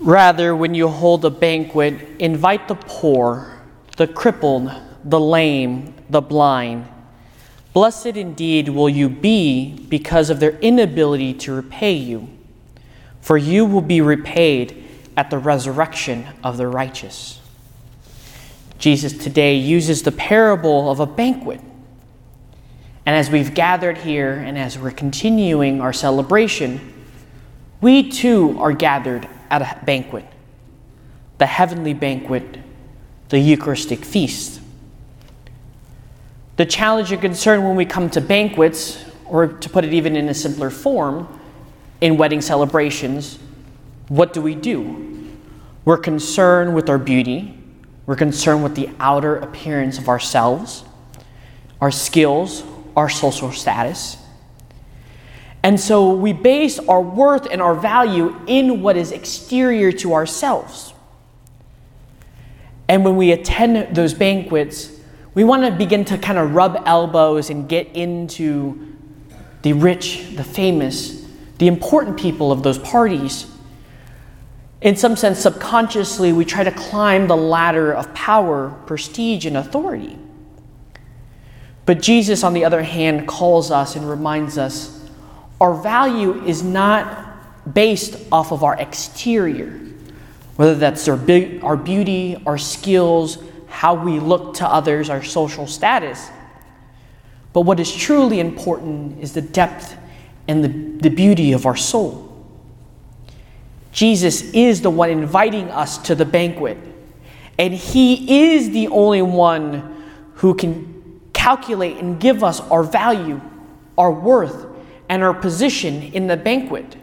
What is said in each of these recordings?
Rather, when you hold a banquet, invite the poor, the crippled, the lame, the blind. Blessed indeed will you be because of their inability to repay you, for you will be repaid at the resurrection of the righteous. Jesus today uses the parable of a banquet. And as we've gathered here and as we're continuing our celebration, we too are gathered at a banquet, the heavenly banquet, the Eucharistic feast. The challenge and concern when we come to banquets, or to put it even in a simpler form, in wedding celebrations, what do we do? We're concerned with our beauty, we're concerned with the outer appearance of ourselves, our skills, our social status. And so we base our worth and our value in what is exterior to ourselves. And when we attend those banquets, we want to begin to kind of rub elbows and get into the rich, the famous, the important people of those parties. In some sense, subconsciously, we try to climb the ladder of power, prestige, and authority. But Jesus, on the other hand, calls us and reminds us our value is not based off of our exterior, whether that's our, our beauty, our skills, how we look to others, our social status. But what is truly important is the depth and the, the beauty of our soul. Jesus is the one inviting us to the banquet, and He is the only one who can calculate and give us our value, our worth, and our position in the banquet.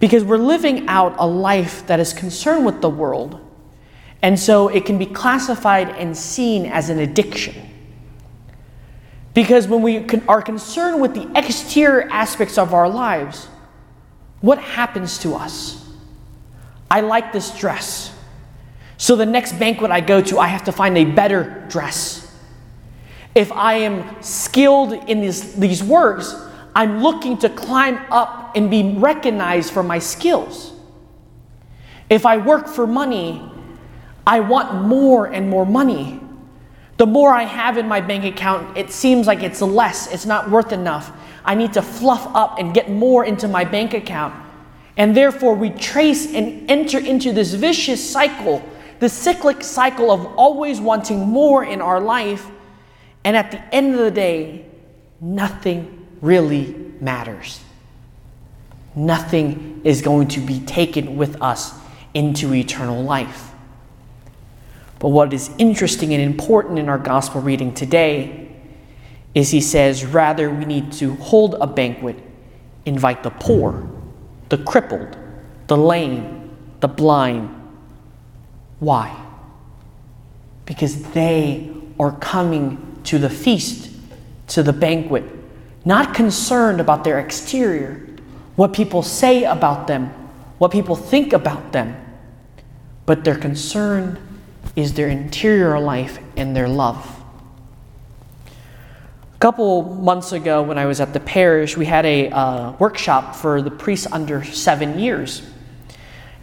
Because we're living out a life that is concerned with the world, and so it can be classified and seen as an addiction. Because when we are concerned with the exterior aspects of our lives, what happens to us? I like this dress. So the next banquet I go to, I have to find a better dress. If I am skilled in these, these works, I'm looking to climb up and be recognized for my skills. If I work for money, I want more and more money. The more I have in my bank account, it seems like it's less, it's not worth enough. I need to fluff up and get more into my bank account. And therefore, we trace and enter into this vicious cycle, the cyclic cycle of always wanting more in our life. And at the end of the day, nothing really matters. Nothing is going to be taken with us into eternal life. But what is interesting and important in our gospel reading today is he says, rather, we need to hold a banquet, invite the poor, the crippled, the lame, the blind. Why? Because they are coming to the feast, to the banquet not concerned about their exterior, what people say about them, what people think about them, but their concern is their interior life and their love. A couple months ago, when I was at the parish, we had a uh, workshop for the priests under seven years.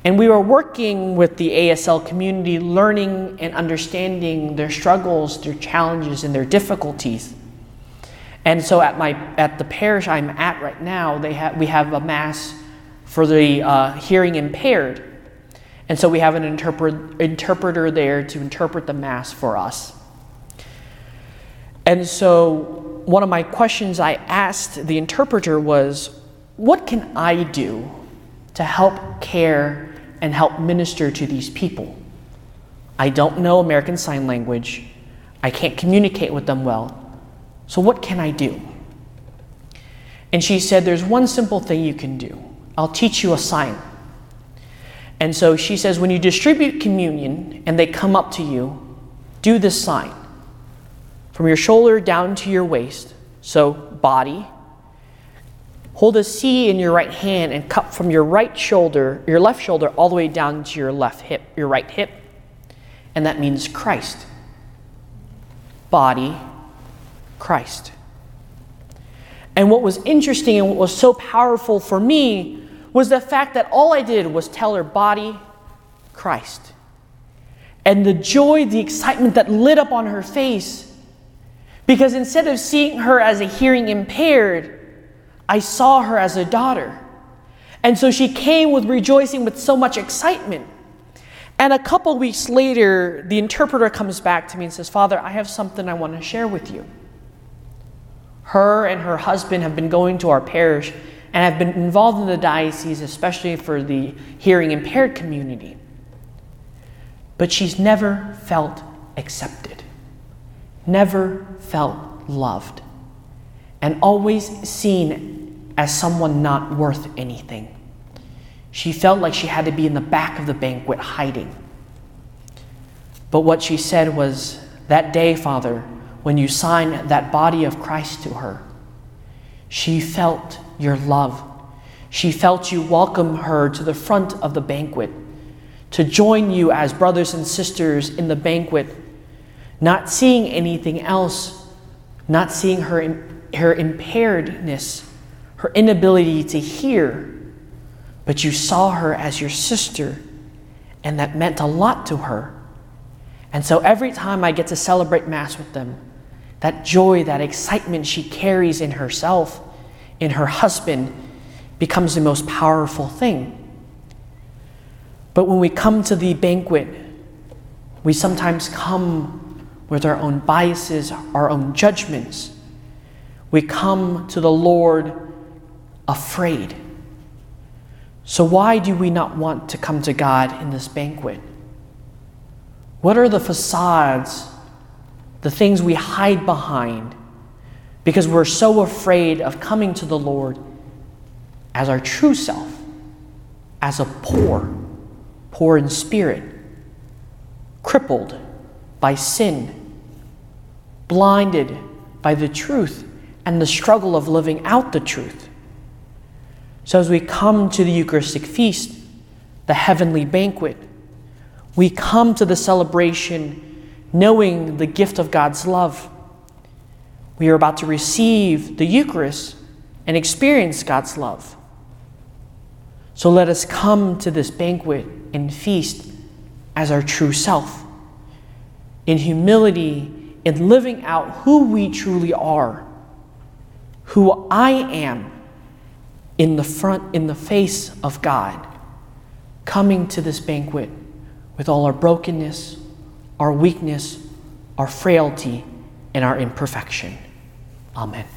And we were working with the ASL community, learning and understanding their struggles, their challenges, and their difficulties. And so at my at the parish I'm at right now, they have we have a mass for the uh, hearing impaired, and so we have an interpret, interpreter there to interpret the mass for us. And so one of my questions I asked the interpreter was, "What can I do to help care and help minister to these people? I don't know American Sign Language. I can't communicate with them well." So, what can I do? And she said, There's one simple thing you can do. I'll teach you a sign. And so she says, When you distribute communion and they come up to you, do this sign from your shoulder down to your waist. So, body. Hold a C in your right hand and cup from your right shoulder, your left shoulder, all the way down to your left hip, your right hip. And that means Christ. Body, Christ. And what was interesting and what was so powerful for me was the fact that all I did was tell her body, Christ. And the joy, the excitement that lit up on her face. Because instead of seeing her as a hearing impaired, I saw her as a daughter. And so she came with rejoicing with so much excitement. And a couple weeks later, the interpreter comes back to me and says, Father, I have something I want to share with you. Her and her husband have been going to our parish and have been involved in the diocese, especially for the hearing impaired community. But she's never felt accepted, never felt loved, and always seen as someone not worth anything. She felt like she had to be in the back of the banquet hiding. But what she said was, That day, Father, when you signed that body of Christ to her, she felt your love. She felt you welcome her to the front of the banquet, to join you as brothers and sisters in the banquet, not seeing anything else, not seeing her, her impairedness, her inability to hear but you saw her as your sister, and that meant a lot to her. And so every time I get to celebrate Mass with them, that joy, that excitement she carries in herself, in her husband, becomes the most powerful thing. But when we come to the banquet, we sometimes come with our own biases, our own judgments. We come to the Lord afraid. So, why do we not want to come to God in this banquet? What are the facades, the things we hide behind, because we're so afraid of coming to the Lord as our true self, as a poor, poor in spirit, crippled by sin, blinded by the truth and the struggle of living out the truth? So, as we come to the Eucharistic feast, the heavenly banquet, we come to the celebration knowing the gift of God's love. We are about to receive the Eucharist and experience God's love. So let us come to this banquet and feast as our true self, in humility, in living out who we truly are, who I am in the front, in the face of God, coming to this banquet with all our brokenness, our weakness, our frailty, and our imperfection. Amen.